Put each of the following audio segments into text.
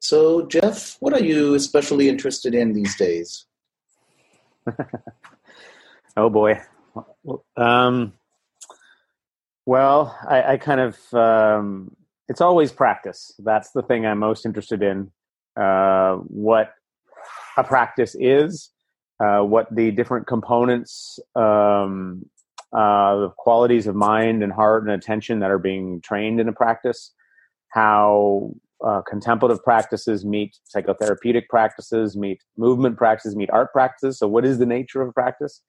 So, Jeff, what are you especially interested in these days? oh boy. Um, well, I, I, kind of um, it's always practice. That's the thing I'm most interested in. Uh, what a practice is, uh, what the different components, um, uh, the qualities of mind and heart and attention that are being trained in a practice, how uh, contemplative practices meet psychotherapeutic practices, meet movement practices, meet art practices. So, what is the nature of practice,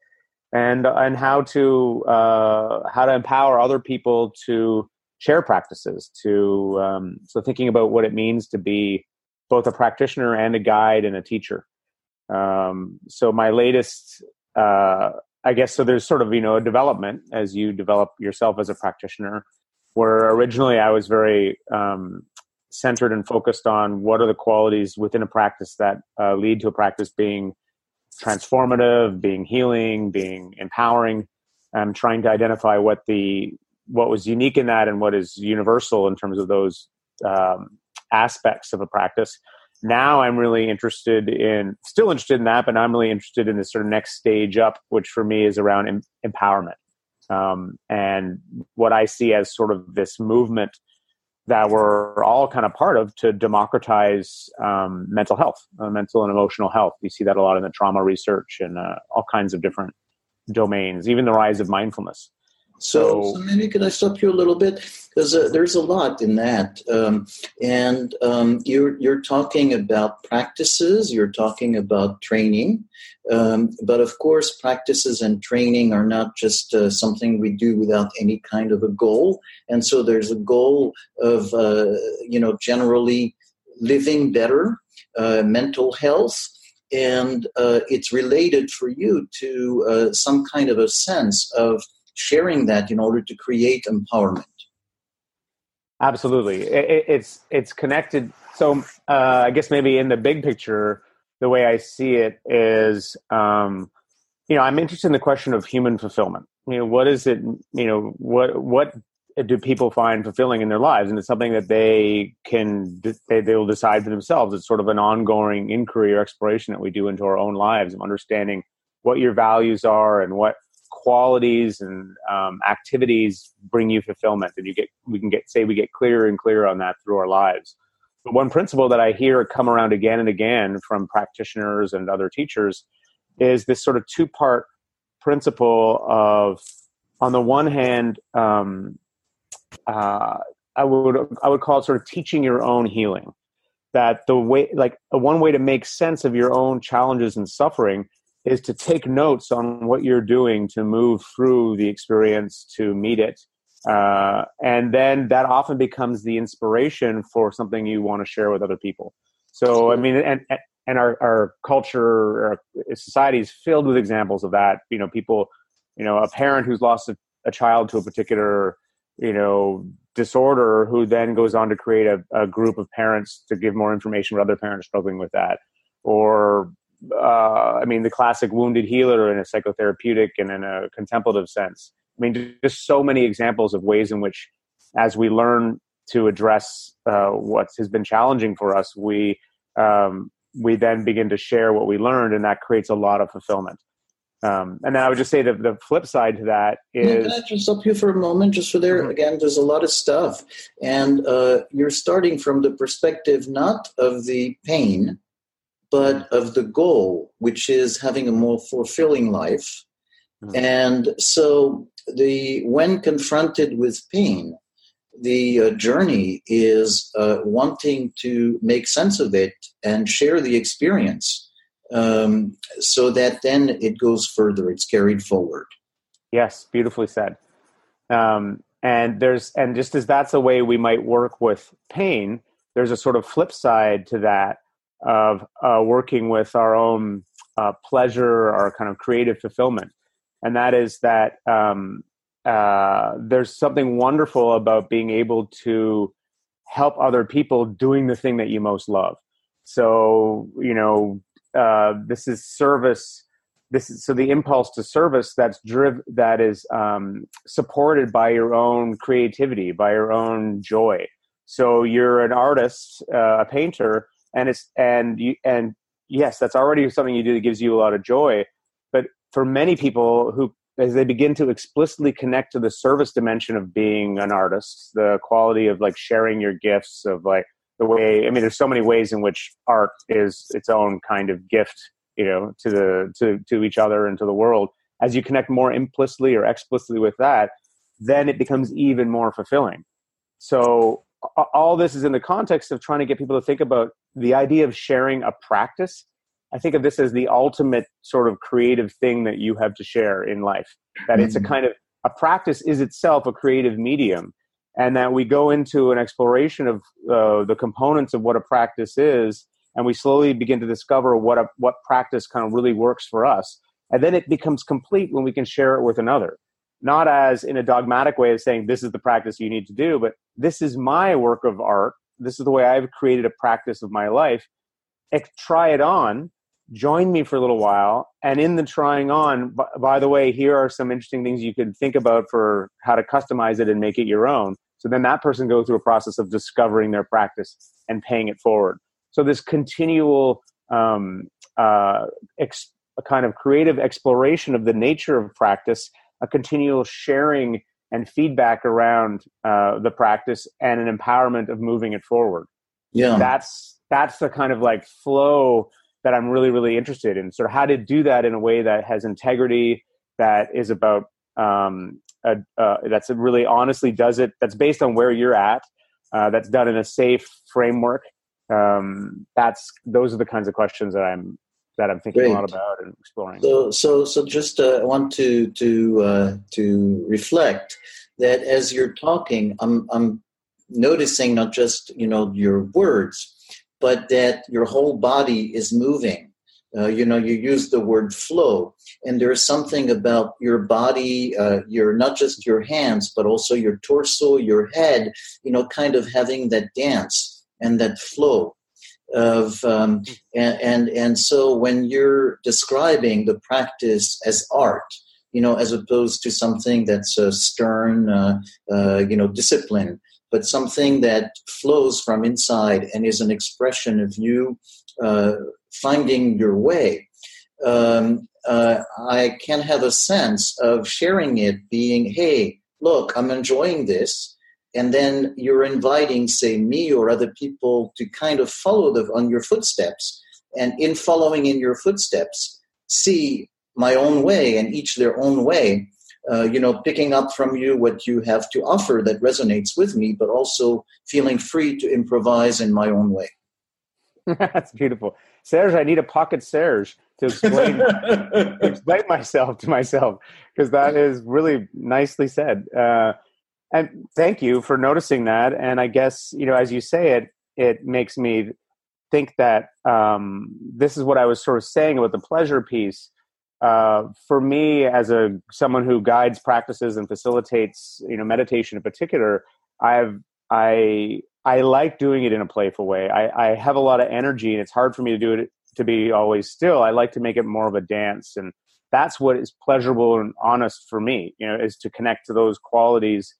and and how to uh, how to empower other people to share practices. To um, so thinking about what it means to be both a practitioner and a guide and a teacher. Um, so my latest, uh, I guess, so there's sort of you know a development as you develop yourself as a practitioner. Where originally I was very um, centered and focused on what are the qualities within a practice that uh, lead to a practice being transformative, being healing, being empowering. I'm trying to identify what the what was unique in that and what is universal in terms of those um, aspects of a practice. Now I'm really interested in, still interested in that, but I'm really interested in this sort of next stage up, which for me is around em- empowerment um, and what I see as sort of this movement that we're all kind of part of to democratize um, mental health, uh, mental and emotional health. We see that a lot in the trauma research and uh, all kinds of different domains, even the rise of mindfulness. So, so, maybe can I stop you a little bit because uh, there's a lot in that, um, and um, you're you're talking about practices, you're talking about training, um, but of course, practices and training are not just uh, something we do without any kind of a goal, and so there's a goal of uh, you know generally living better, uh, mental health. And uh, it's related for you to uh, some kind of a sense of sharing that in order to create empowerment. Absolutely, it, it's it's connected. So uh, I guess maybe in the big picture, the way I see it is, um, you know, I'm interested in the question of human fulfillment. You know, what is it? You know, what what do people find fulfilling in their lives and it's something that they can they, they will decide for themselves it's sort of an ongoing inquiry or exploration that we do into our own lives of understanding what your values are and what qualities and um, activities bring you fulfillment and you get we can get say we get clearer and clearer on that through our lives. But one principle that i hear come around again and again from practitioners and other teachers is this sort of two part principle of on the one hand um, uh, i would i would call it sort of teaching your own healing that the way like one way to make sense of your own challenges and suffering is to take notes on what you're doing to move through the experience to meet it. Uh, and then that often becomes the inspiration for something you want to share with other people. So, I mean, and, and our, our culture, our society is filled with examples of that. You know, people, you know, a parent who's lost a, a child to a particular, you know, disorder who then goes on to create a, a group of parents to give more information for other parents struggling with that. Or uh, I mean, the classic wounded healer in a psychotherapeutic and in a contemplative sense. I mean, just so many examples of ways in which, as we learn to address uh, what has been challenging for us, we um, we then begin to share what we learned, and that creates a lot of fulfillment. Um, and then I would just say that the flip side to that is. Can I just stop you for a moment? Just for there, mm-hmm. again, there's a lot of stuff. And uh, you're starting from the perspective not of the pain, but of the goal, which is having a more fulfilling life. Mm-hmm. And so, the when confronted with pain, the uh, journey is uh, wanting to make sense of it and share the experience, um, so that then it goes further. It's carried forward. Yes, beautifully said. Um, and there's and just as that's a way we might work with pain, there's a sort of flip side to that of uh, working with our own uh, pleasure, our kind of creative fulfillment. And that is that um, uh, there's something wonderful about being able to help other people doing the thing that you most love. So, you know, uh, this is service. This is so the impulse to service that's driven that is um, supported by your own creativity, by your own joy. So you're an artist, uh, a painter, and it's and you and yes that's already something you do that gives you a lot of joy. But for many people who as they begin to explicitly connect to the service dimension of being an artist the quality of like sharing your gifts of like the way i mean there's so many ways in which art is its own kind of gift you know to the to to each other and to the world. As you connect more implicitly or explicitly with that then it becomes even more fulfilling. So all this is in the context of trying to get people to think about the idea of sharing a practice i think of this as the ultimate sort of creative thing that you have to share in life that mm-hmm. it's a mm-hmm. kind of a practice is itself a creative medium and that we go into an exploration of uh, the components of what a practice is and we slowly begin to discover what a, what practice kind of really works for us and then it becomes complete when we can share it with another not as in a dogmatic way of saying this is the practice you need to do, but this is my work of art. This is the way I've created a practice of my life. Try it on, join me for a little while, and in the trying on, by the way, here are some interesting things you can think about for how to customize it and make it your own. So then that person goes through a process of discovering their practice and paying it forward. So this continual um, uh, ex- a kind of creative exploration of the nature of practice a continual sharing and feedback around uh, the practice and an empowerment of moving it forward. Yeah, that's that's the kind of like flow that I'm really really interested in. Sort of how to do that in a way that has integrity, that is about um, a, uh, that's really honestly does it. That's based on where you're at. Uh, that's done in a safe framework. Um, that's those are the kinds of questions that I'm that I'm thinking Great. a lot about and exploring. So, so, so just uh, want to to uh, to reflect that as you're talking, I'm I'm noticing not just you know your words, but that your whole body is moving. Uh, you know, you use the word flow, and there's something about your body, uh, your not just your hands, but also your torso, your head. You know, kind of having that dance and that flow of um, and, and and so when you're describing the practice as art you know as opposed to something that's a stern uh, uh, you know discipline but something that flows from inside and is an expression of you uh, finding your way um, uh, i can have a sense of sharing it being hey look i'm enjoying this and then you're inviting say me or other people to kind of follow the, on your footsteps. And in following in your footsteps see my own way and each their own way uh, you know picking up from you what you have to offer that resonates with me but also feeling free to improvise in my own way. That's beautiful. Serge i need a pocket serge to explain, to explain myself to myself because that is really nicely said. Uh, and thank you for noticing that. And I guess, you know, as you say it, it makes me think that um, this is what I was sort of saying about the pleasure piece. Uh, for me, as a someone who guides practices and facilitates, you know, meditation in particular, I've I I like doing it in a playful way. I, I have a lot of energy, and it's hard for me to do it to be always still. I like to make it more of a dance, and that's what is pleasurable and honest for me. You know, is to connect to those qualities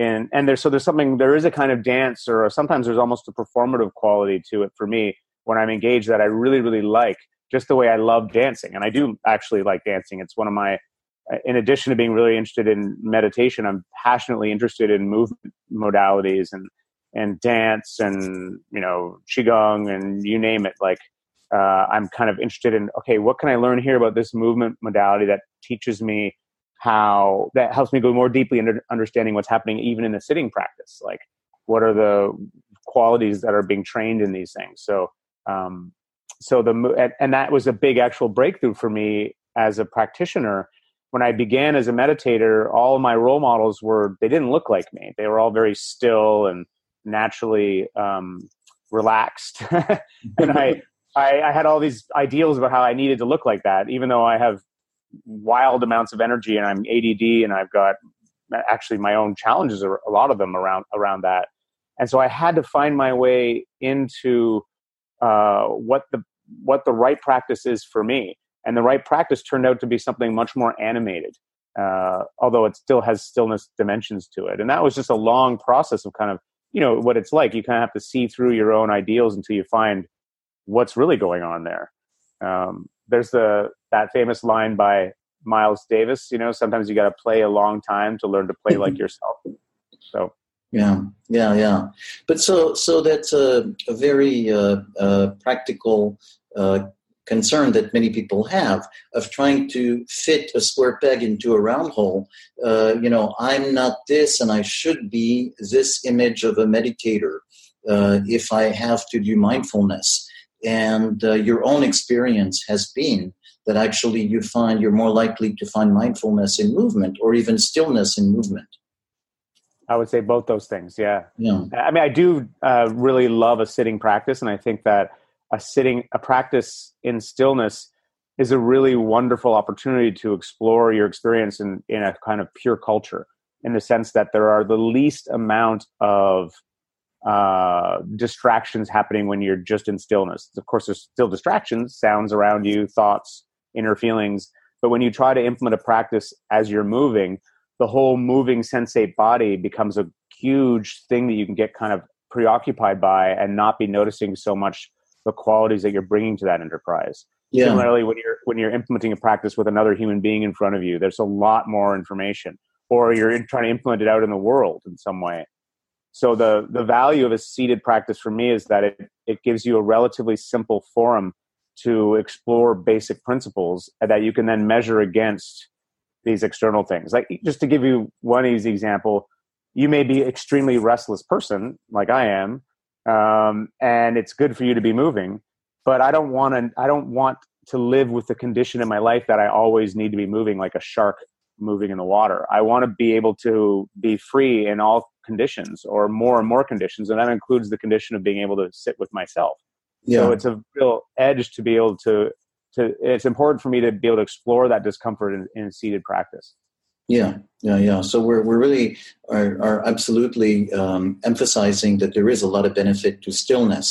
and and there's so there's something there is a kind of dance or sometimes there's almost a performative quality to it for me when i'm engaged that i really really like just the way i love dancing. And i do actually like dancing. It's one of my in addition to being really interested in meditation i'm passionately interested in movement modalities and and dance and you know qigong and you name it. Like uh, i'm kind of interested in okay what can i learn here about this movement modality that teaches me how that helps me go more deeply into understanding what's happening even in a sitting practice. Like what are the qualities that are being trained in these things? So um, so the and that was a big actual breakthrough for me as a practitioner. When i began as a meditator all of my role models were they didn't look like me. They were all very still and naturally um, relaxed. And I, I i had all these ideals about how i needed to look like that even though i have wild amounts of energy and I'm ADD and I've got actually my own challenges a lot of them around around that. And so I had to find my way into uh, what the what the right practice is for me. And the right practice turned out to be something much more animated uh, although it still has stillness dimensions to it. And that was just a long process of kind of you know what it's like. You kind of have to see through your own ideals until you find what's really going on there. Um, there's the that famous line by Miles Davis. You know, sometimes you got to play a long time to learn to play like yourself. So yeah, yeah, yeah. But so so that's a, a very uh, uh, practical uh, concern that many people have of trying to fit a square peg into a round hole. Uh, you know, I'm not this, and I should be this image of a meditator uh, if I have to do mindfulness. And uh, your own experience has been that actually you find you're more likely to find mindfulness in movement or even stillness in movement. I would say both those things. Yeah. Yeah. I mean, I do uh, really love a sitting practice, and I think that a sitting a practice in stillness is a really wonderful opportunity to explore your experience in in a kind of pure culture, in the sense that there are the least amount of uh, distractions happening when you're just in stillness. Of course, there's still distractions, sounds around you, thoughts, inner feelings. But when you try to implement a practice as you're moving, the whole moving sensate body becomes a huge thing that you can get kind of preoccupied by and not be noticing so much the qualities that you're bringing to that enterprise. Yeah. Similarly, when you're when you're implementing a practice with another human being in front of you, there's a lot more information, or you're trying to implement it out in the world in some way. So the the value of a seated practice for me is that it it gives you a relatively simple forum to explore basic principles that you can then measure against these external things. Like just to give you one easy example, you may be extremely restless person like I am, um, and it's good for you to be moving. But I don't want to. I don't want to live with the condition in my life that I always need to be moving like a shark moving in the water. I want to be able to be free in all conditions or more and more conditions, and that includes the condition of being able to sit with myself. Yeah. So it's a real edge to be able to to. It's important for me to be able to explore that discomfort in, in seated practice. Yeah, yeah, yeah. So we're we're really are, are absolutely um, emphasizing that there is a lot of benefit to stillness,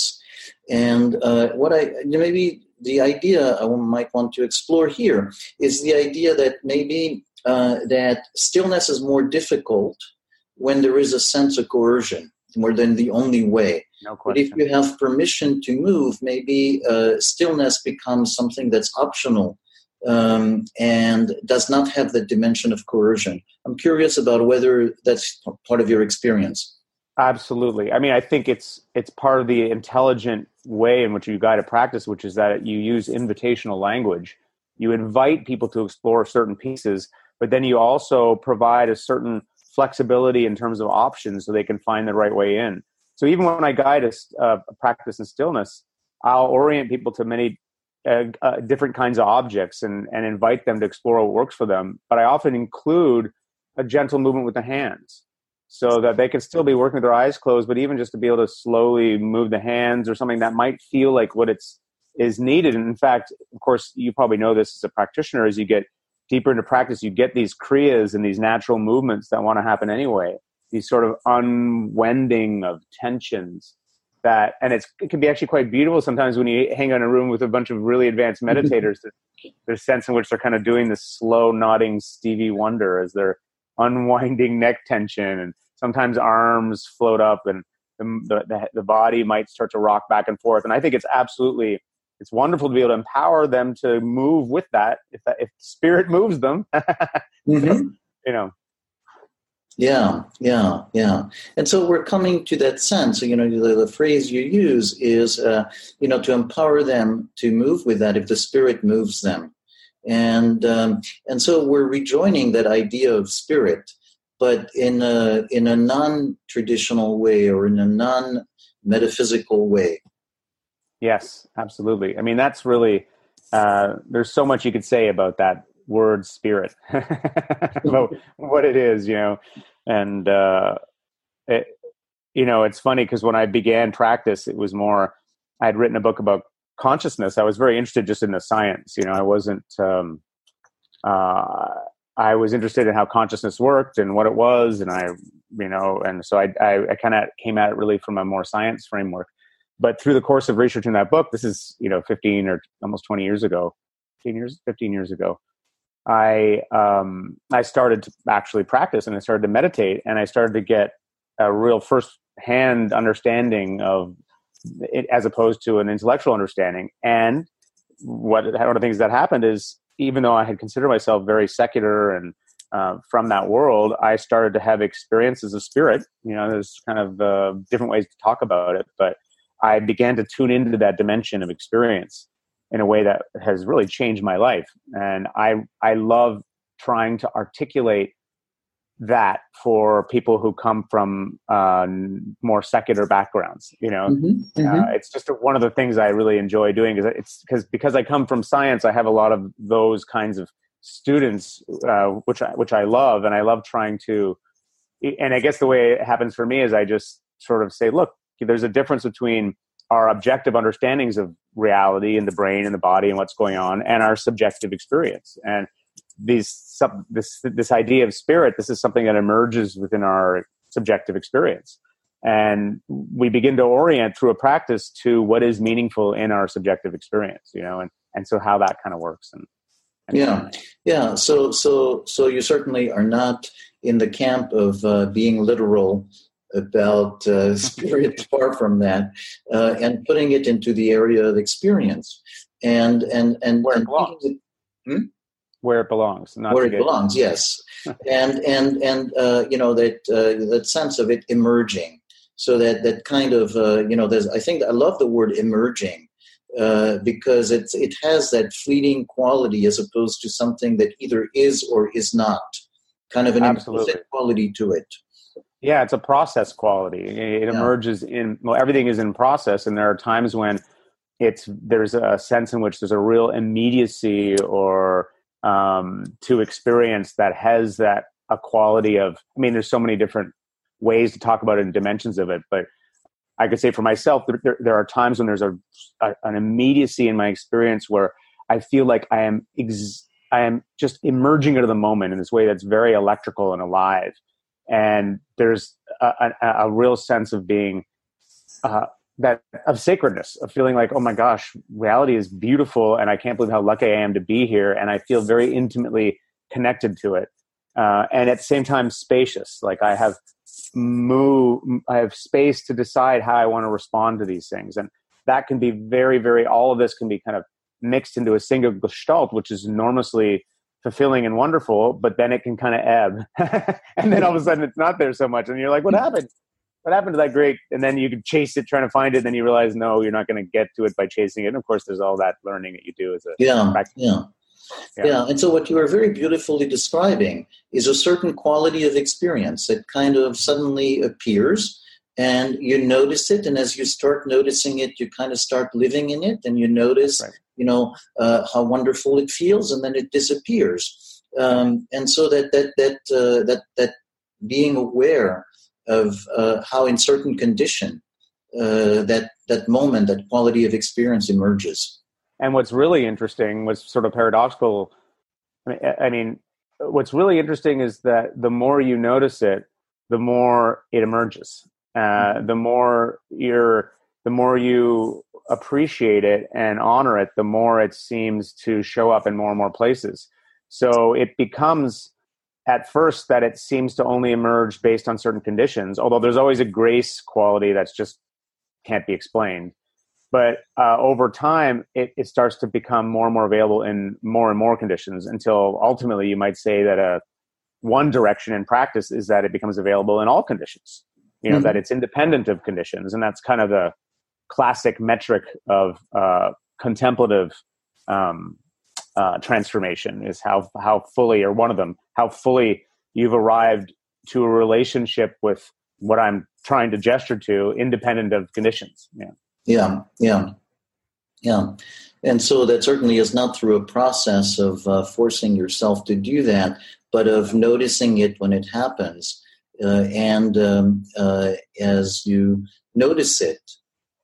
and uh, what I maybe the idea I might want to explore here is the idea that maybe uh, that stillness is more difficult when there is a sense of coercion more than the only way. No but if you have permission to move, maybe uh, stillness becomes something that's optional um, and does not have the dimension of coercion. I'm curious about whether that's part of your experience. Absolutely. I mean, I think it's it's part of the intelligent way in which you guide a practice, which is that you use invitational language. You invite people to explore certain pieces, but then you also provide a certain flexibility in terms of options so they can find the right way in. So even when I guide a, practice in stillness, I'll orient people to many uh, uh, different kinds of objects and, and invite them to explore what works for them. But I often include a gentle movement with the hands so that they can still be working with their eyes closed, but even just to be able to slowly move the hands or something that might feel like what it's is needed. And in fact, of course, you probably know this as a practitioner as you get deeper into practice, you get these kriyas and these natural movements that want to happen anyway. These sort of unwending of tensions that, and it's, it can be actually quite beautiful sometimes when you hang out in a room with a bunch of really advanced mm-hmm. meditators. there's a sense in which they're kind of doing this slow nodding Stevie Wonder as they're unwinding neck tension, and sometimes arms float up, and the, the, the body might start to rock back and forth. And I think it's absolutely it's wonderful to be able to empower them to move with that if that if spirit moves them. Mm-hmm. you know. Yeah yeah yeah. And so we're coming to that sense you know the, the phrase you use is uh, you know to empower them to move with that if the spirit moves them. And um, and so we're rejoining that idea of spirit but in a in a non-traditional way or in a non-metaphysical way Yes, absolutely. I mean, that's really uh, there's so much you could say about that word spirit, about what it is, you know, and uh, it, you know, it's funny because when I began practice, it was more I had written a book about consciousness. I was very interested just in the science, you know. I wasn't. Um, uh, I was interested in how consciousness worked and what it was, and I, you know, and so I, I, I kind of came at it really from a more science framework but through the course of researching that book, this is you know 15 or almost 20 years ago, 15 years, 15 years ago, I um, I started to actually practice and I started to meditate and I started to get a real first hand understanding of it, as opposed to an intellectual understanding. And what one of the things that happened is even though I had considered myself very secular and uh, from that world, I started to have experiences of spirit. You know, there's kind of uh, different ways to talk about it, but I began to tune into that dimension of experience in a way that has really changed my life. And I I love trying to articulate that for people who come from uh, more secular backgrounds. You know, mm-hmm, mm-hmm. Uh, it's just one of the things I really enjoy doing. Is it's because because I come from science, I have a lot of those kinds of students, uh, which I, which I love, and I love trying to. And I guess the way it happens for me is I just sort of say, look, there's a difference between our objective understandings of reality and the brain and the body and what's going on, and our subjective experience. And these this this idea of spirit this is something that emerges within our subjective experience. And we begin to orient through a practice to what is meaningful in our subjective experience you know and and so how that kind of works and, and yeah. yeah. So so so you certainly are not in the camp of uh, being literal about uh, spirit far from that uh, and putting it into the area of experience and and and, Where and hmm? where it belongs. Not where it belongs, yes, and and and uh, you know that uh, that sense of it emerging. So that that kind of uh, you know, there's I think I love the word emerging uh, because it's it has that fleeting quality as opposed to something that either is or is not, kind of an implicit quality to it. Yeah, it's a process quality. It yeah. emerges in well, everything is in process, and there are times when it's there's a sense in which there's a real immediacy or um, to experience that has that a quality of i mean there's so many different ways to talk about it and dimensions of it but i could say for myself there, there are times when there's a, a, an immediacy in my experience where i feel like i am ex- i am just emerging into the moment in this way that's very electrical and alive and there's a, a, a real sense of being uh, that of sacredness of feeling like oh my gosh reality is beautiful and i can't believe how lucky i am to be here. And i feel very intimately connected to it. Uh, and at the same time spacious. Like i have move i have space to decide how i want to respond to these things. And that can be very very all of this can be kind of mixed into a single gestalt which is enormously fulfilling and wonderful but then it can kind of ebb and then all of a sudden it's not there so much and you're like what happened what happened to that great and then you could chase it trying to find it And then you realize no you're not going to get to it by chasing it and of course there's all that learning that you do as a yeah yeah yeah. yeah. and so what you are very beautifully describing is a certain quality of experience that kind of suddenly appears and you notice it and as you start noticing it you kind of start living in it and you notice right. You know uh, how wonderful it feels and then it disappears um, and so that that that uh, that that being aware of uh, how in certain condition uh, that that moment, that quality of experience emerges. And what's really interesting, what's sort of paradoxical, I mean, I mean, what's really interesting is that the more you notice it, the more it emerges. Uh, mm-hmm. the more you're, the more you appreciate it and honor it, the more it seems to show up in more and more places. So it becomes at first that it seems to only emerge based on certain conditions, although there's always a grace quality that's just can't be explained. But uh, over time, it, it starts to become more and more available in more and more conditions until ultimately you might say that a one direction in practice is that it becomes available in all conditions. You know mm-hmm. that it's independent of conditions, and that's kind of the classic metric of uh, contemplative um, uh, transformation is how how fully or one of them how fully you've arrived to a relationship with what I'm trying to gesture to, independent of conditions. Yeah, yeah, yeah, yeah. And so that certainly is not through a process of uh, forcing yourself to do that, but of noticing it when it happens. Uh, and um, uh, as you notice it,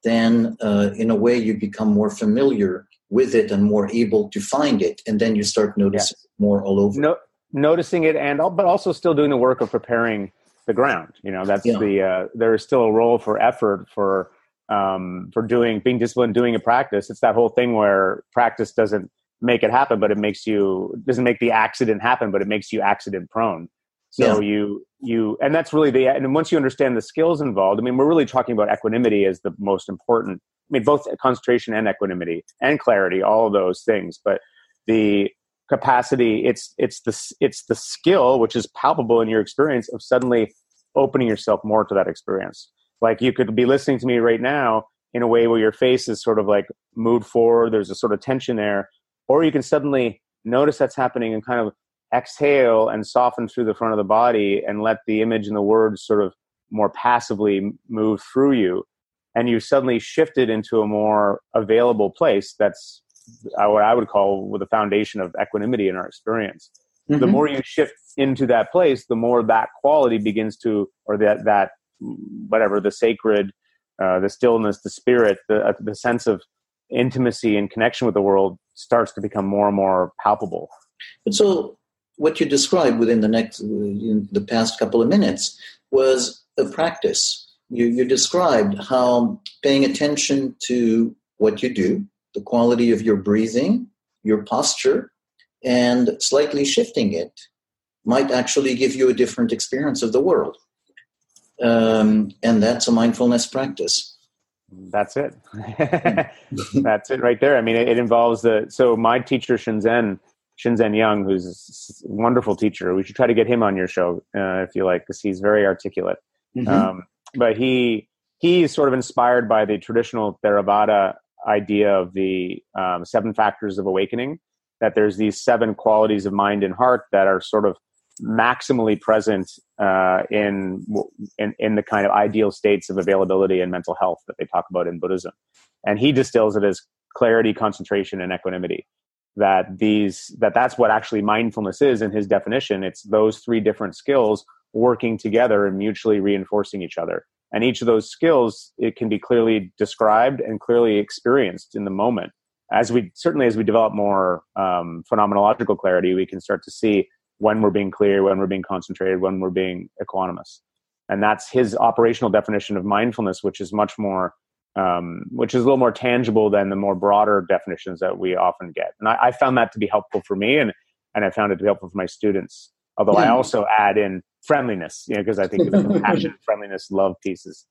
then uh, in a way you become more familiar with it and more able to find it and then you start noticing yes. more all over no, noticing it and but also still doing the work of preparing the ground you know that's yeah. the uh, there is still a role for effort for um, for doing being disciplined doing a practice it's that whole thing where practice doesn't make it happen but it makes you doesn't make the accident happen but it makes you accident prone So yeah. you you and that's really the and once you understand the skills involved, I mean, we're really talking about equanimity as the most important. I mean, both concentration and equanimity and clarity, all of those things. But the capacity, it's it's the it's the skill which is palpable in your experience of suddenly opening yourself more to that experience. Like you could be listening to me right now in a way where your face is sort of like moved forward. There's a sort of tension there, or you can suddenly notice that's happening and kind of exhale and soften through the front of the body and let the image and the words sort of more passively move through you. And you suddenly shifted into a more available place that's uh, what i would call with the foundation of equanimity in our experience. Mm-hmm. the more you shift into that place the more that quality begins to or that that whatever the sacred uh, the stillness the spirit the, uh, the sense of intimacy and connection with the world starts to become more and more palpable. But so what you described within the next in the past couple of minutes was a practice. You, you described how paying attention to what you do, the quality of your breathing, your posture, and slightly shifting it might actually give you a different experience of the world. Um, and that's a mindfulness practice. That's it. that's it right there. I mean, it, it involves the. So my teacher Shinzen Shinzen Young, who's a wonderful teacher. We should try to get him on your show uh, if you like, because he's very articulate. Mm-hmm. Um, but he he's sort of inspired by the traditional Theravada idea of the um, seven factors of awakening. That there's these seven qualities of mind and heart that are sort of maximally present uh, in, in in the kind of ideal states of availability and mental health that they talk about in Buddhism. And he distills it as clarity, concentration, and equanimity that these that that's what actually mindfulness is in his definition. It's those three different skills working together and mutually reinforcing each other. And each of those skills it can be clearly described and clearly experienced in the moment. As we certainly as we develop more um, phenomenological clarity we can start to see when we're being clear when we're being concentrated when we're being equanimous. And that's his operational definition of mindfulness which is much more um, which is a little more tangible than the more broader definitions that we often get. And I, I, found that to be helpful for me, and and I found it to be helpful for my students. Although I also add in friendliness, you know, because I think the compassion, friendliness, love pieces.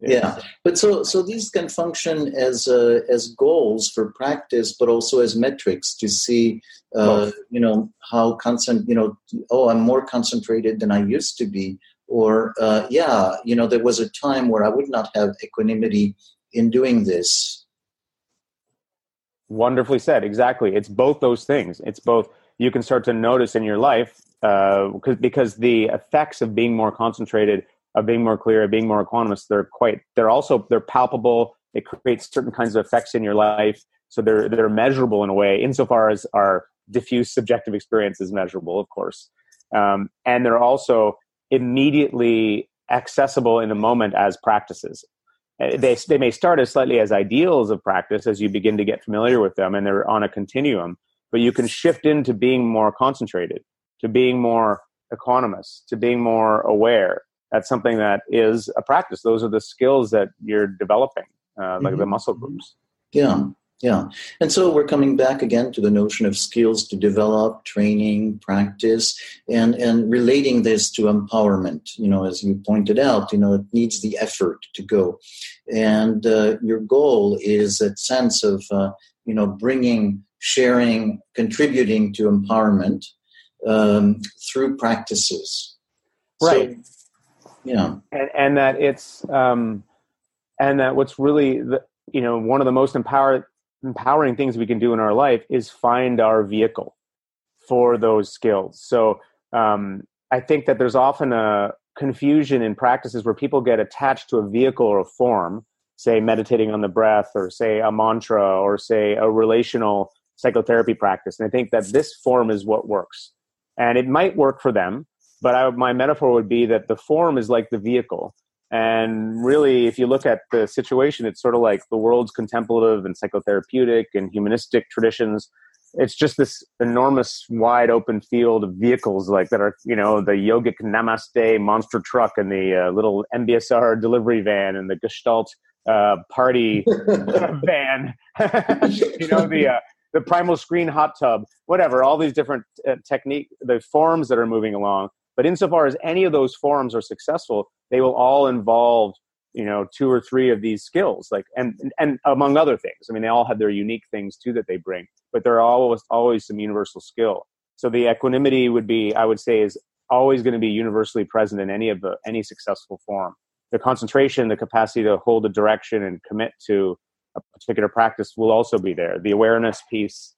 Yeah, but so so these can function as uh, as goals for practice, but also as metrics to see, uh, you know, how constant, you know, oh, I'm more concentrated than I used to be, or uh, yeah, you know, there was a time where I would not have equanimity in doing this? Wonderfully said. Exactly. It's both those things. It's both you can start to notice in your life uh, because the effects of being more concentrated, of being more clear, of being more equanimous, they're quite. They're also they're palpable. It creates certain kinds of effects in your life. So they're they're measurable in a way, insofar as our diffuse subjective experience is measurable, of course. Um, and they're also immediately accessible in the moment as practices. Uh, they, they may start as slightly as ideals of practice as you begin to get familiar with them and they're on a continuum but you can shift into being more concentrated to being more equanimous to being more aware. That's something that is a practice. Those are the skills that you're developing uh, like mm-hmm. the muscle groups. Yeah yeah. And so we're coming back again to the notion of skills to develop, training, practice, and, and relating this to empowerment. You know, as you pointed out, you know, it needs the effort to go. And uh, your goal is that sense of, uh, you know, bringing, sharing, contributing to empowerment um, through practices. Right. So, yeah. And, and that it's, um, and that what's really the, you know one of the most empowered empowering things we can do in our life is find our vehicle for those skills. So um, I think that there's often a confusion in practices where people get attached to a vehicle or a form, say meditating on the breath, or say a mantra, or say a relational psychotherapy practice. And I think that this form is what works. And it might work for them, but I, my metaphor would be that the form is like the vehicle. And really, if you look at the situation, it's sort of like the world's contemplative and psychotherapeutic and humanistic traditions. It's just this enormous, wide open field of vehicles, like that are, you know, the yogic namaste monster truck and the uh, little MBSR delivery van and the Gestalt uh, party van. you know, the uh, the primal scream hot tub, whatever. All these different uh, technique, the forms that are moving along But insofar as any of those forms are successful, they will all involve you know two or three of these skills like and and among other things. I mean they all have their unique things too that they bring but there are always always some universal skill. So the equanimity would be i would say is always going to be universally present in any of the any successful form. The concentration the capacity to hold a direction and commit to a particular practice will also be there. The awareness piece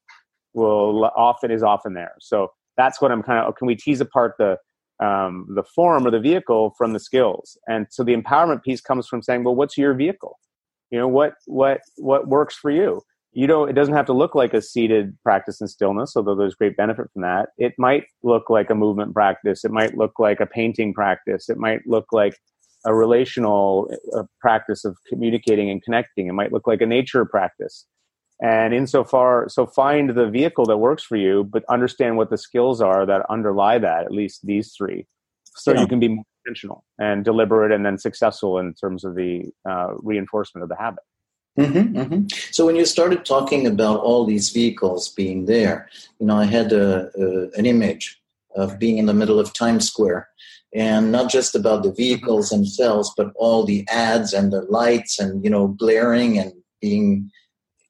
will often is often there. So that's what i'm kind of can we tease apart the um, the form or the vehicle from the skills. And so the empowerment piece comes from saying, well, what's your vehicle? You know, what what what works for you? You don't. It doesn't have to look like a seated practice in stillness, although there's great benefit from that. It might look like a movement practice. It might look like a painting practice. It might look like a relational a practice of communicating and connecting. It might look like a nature practice. And insofar, so find the vehicle that works for you, but understand what the skills are that underlie that, at least these three, so yeah. you can be more intentional and deliberate and then successful in terms of the uh, reinforcement of the habit. Mm-hmm, mm-hmm. So when you started talking about all these vehicles being there, you know, I had a, a, an image of being in the middle of Times Square, and not just about the vehicles themselves, but all the ads and the lights and you know, blaring and being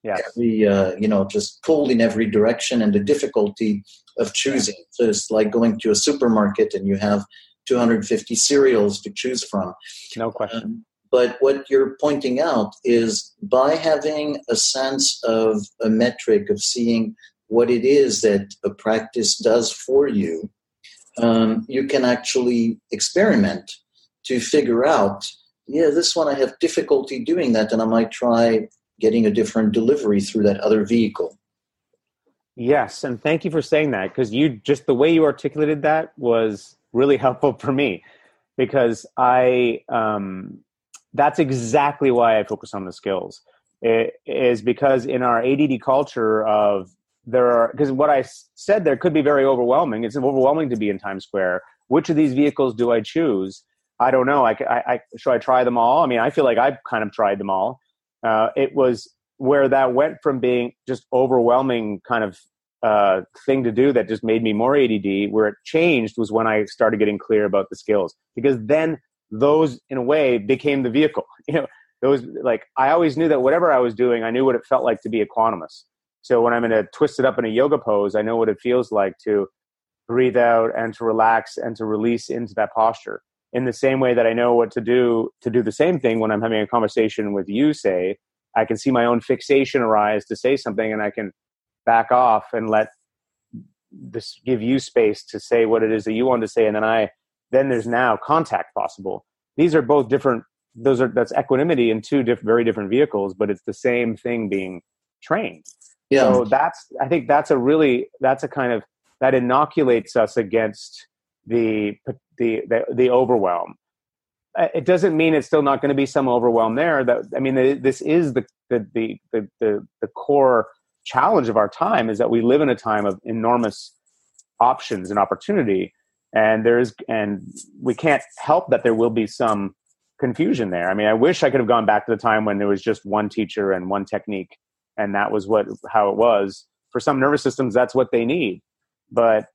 yeah. every uh, you know just pulled in every direction and the difficulty of choosing so it's like going to a supermarket and you have 250 cereals to choose from. No question. Um, but what you're pointing out is by having a sense of a metric of seeing what it is that a practice does for you um, you can actually experiment to figure out yeah this one i have difficulty doing that and i might try getting a different delivery through that other vehicle. Yes, and thank you for saying that because you just the way you articulated that was really helpful for me because I um, that's exactly why I focus on the skills. It is because in our ADD culture of there are because what I said there could be very overwhelming. It's overwhelming to be in Times Square. Which of these vehicles do I choose? I don't know. I, I, I should I try them all? I mean, I feel like I've kind of tried them all uh, it was where that went from being just overwhelming kind of uh, thing to do that just made me more ADD. Where it changed was when I started getting clear about the skills because then those in a way became the vehicle. You know, those like I always knew that whatever I was doing, I knew what it felt like to be a equanimous. So when I'm in a twisted up in a yoga pose, I know what it feels like to breathe out and to relax and to release into that posture in the same way that I know what to do to do the same thing when I'm having a conversation with you, say, I can see my own fixation arise to say something and I can back off and let this give you space to say what it is that you want to say and then I then there's now contact possible. These are both different those are that's equanimity in two diff, very different vehicles, but it's the same thing being trained. Yeah. So that's I think that's a really that's a kind of that inoculates us against the the the, the overwhelm. Uh, it doesn't mean it's still not going to be some overwhelm there. That I mean, this is the the the the, the, the core challenge of our time is that we live in a time of enormous options and opportunity and there's and we can't help that there will be some confusion there i mean i wish i could have gone back to the time when there was just one teacher and one technique and that was what how it was for some nervous systems that's what they need but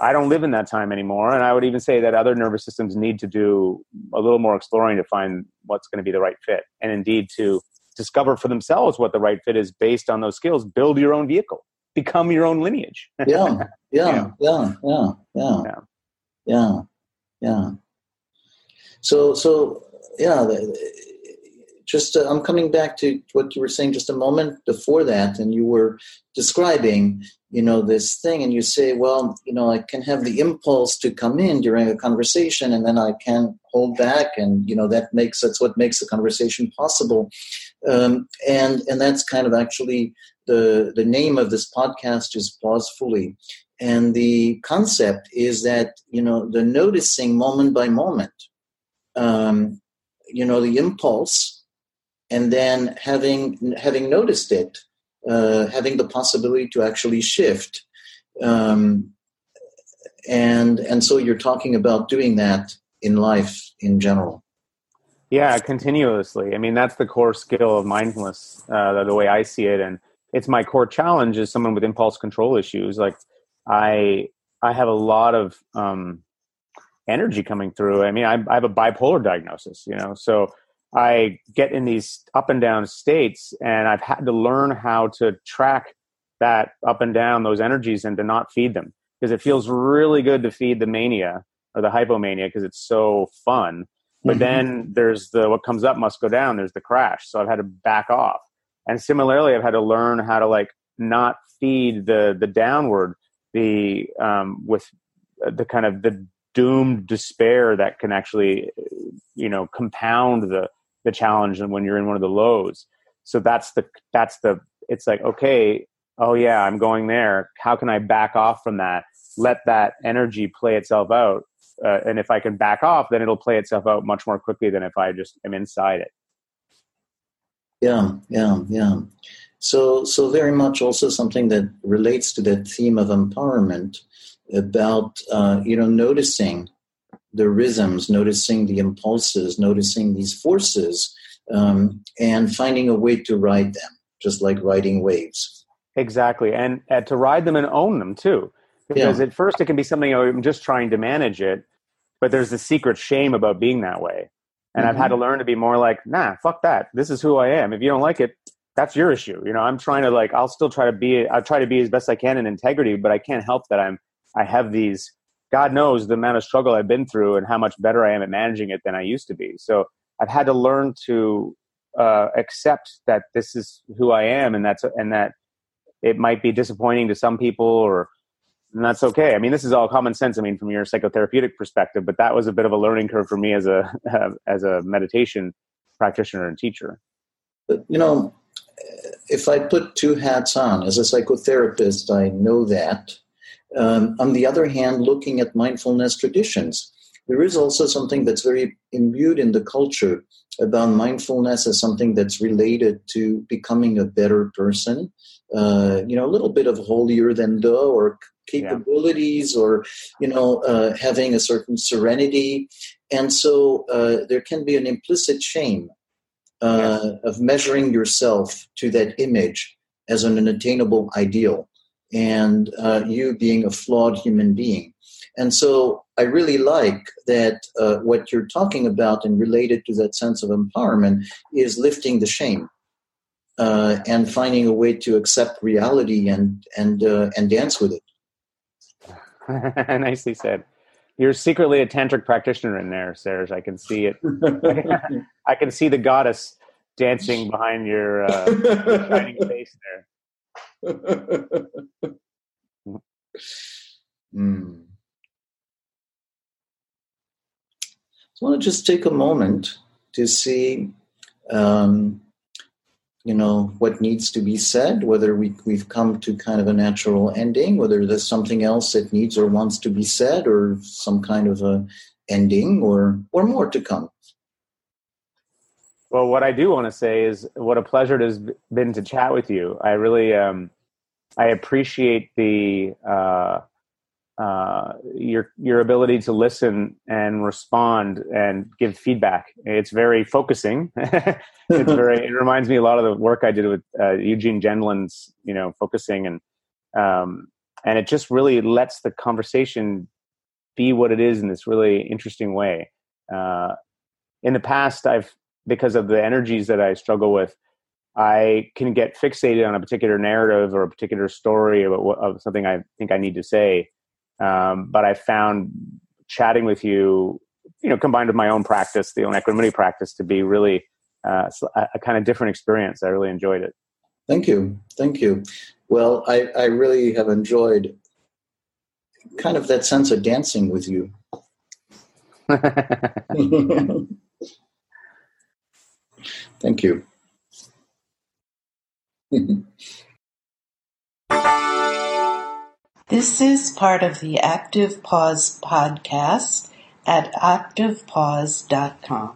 I don't live in that time anymore. And I would even say that other nervous systems need to do a little more exploring to find what's going to be the right fit. And indeed, to discover for themselves what the right fit is based on those skills, build your own vehicle, become your own lineage. yeah, yeah, yeah, yeah, yeah, yeah, yeah, yeah. So, so, yeah, just uh, I'm coming back to what you were saying just a moment before that, and you were describing, you know, this thing, and you say, well, you know, I can have the impulse to come in during a conversation, and then I can hold back, and you know, that makes that's what makes the conversation possible, um, and and that's kind of actually the the name of this podcast is pause fully, and the concept is that you know the noticing moment by moment. Um, you know the impulse and then having having noticed it, uh, having the possibility to actually shift, um, and and so you're talking about doing that in life in general. Yeah, continuously. I mean, that's the core skill of mindfulness, uh, the way I see it, and it's my core challenge as someone with impulse control issues. Like, I I have a lot of um, energy coming through. I mean, I, I have a bipolar diagnosis, you know, so I get in these up and down states, and I've had to learn how to track that up and down those energies and to not feed them because it feels really good to feed the mania or the hypomania because it's so fun. But mm-hmm. then there's the what comes up must go down. There's the crash, so I've had to back off. And similarly, I've had to learn how to like not feed the the downward the um, with the kind of the doomed despair that can actually you know compound the the challenge and when you're in one of the lows. So that's the that's the it's like okay oh yeah i'm going there. How can i back off from that? Let that energy play itself out. Uh, and if i can back off then it'll play itself out much more quickly than if i just am inside it. Yeah yeah yeah. So so very much also something that relates to that theme of empowerment about uh, you know noticing the rhythms, noticing the impulses, noticing these forces, um, and finding a way to ride them, just like riding waves. Exactly, and uh, to ride them and own them too. Because yeah. at first it can be something oh, I'm just trying to manage it, but there's a secret shame about being that way. And mm-hmm. I've had to mm-hmm. learn to be more like, nah, fuck that. This is who I am. If you don't like it, that's your issue. You know, I'm trying to like, I'll still try to be, I try to be as best I can in integrity, but I can't help that I'm I have these, God knows the amount of struggle I've been through and how much better I am at managing it than I used to be. So I've had to learn to uh, accept that this is who I am and that's, and that it might be disappointing to some people or, and that's okay. I mean, this is all common sense. I mean, from your psychotherapeutic perspective, but that was a bit of a learning curve for me as a, as a meditation practitioner and teacher. You know, if I put two hats on as a psychotherapist, I know that um, on the other hand, looking at mindfulness traditions, there is also something that's very imbued in the culture about mindfulness as something that's related to becoming a better person. Uh, you know, a little bit of holier than thou or capabilities yeah. or, you know, uh, having a certain serenity. And so uh, there can be an implicit shame uh, yeah. of measuring yourself to that image as an unattainable ideal and uh, you being a flawed human being. And so I really like that uh, what you're talking about and related to that sense of empowerment is lifting the shame uh, and finding a way to accept reality and and uh, and dance with it. Nicely said. You're secretly a tantric practitioner in there, Serge. I can see it. I can see the goddess dancing behind your uh, shining face there mm. I want to just take a moment to see, um, you know, what needs to be said, whether we, we've come to kind of a natural ending, whether there's something else that needs or wants to be said, or some kind of a ending, or or more to come. Well, what I do want to say is what a pleasure it has been to chat with you. I really, um, I appreciate the uh, uh, your your ability to listen and respond and give feedback. It's very focusing. it's very. It reminds me a lot of the work I did with uh, Eugene Gendlin's, you know, focusing and um, and it just really lets the conversation be what it is in this really interesting way. Uh, in the past, I've because of the energies that I struggle with, I can get fixated on a particular narrative or a particular story about what, of something I think I need to say. Um, but I found chatting with you, you know, combined with my own practice, the own equanimity practice, to be really uh, a, a, kind of different experience. I really enjoyed it. Thank you, thank you. Well, I, I really have enjoyed kind of that sense of dancing with you. Thank you. this is part of the Active Pause podcast at activepause.com.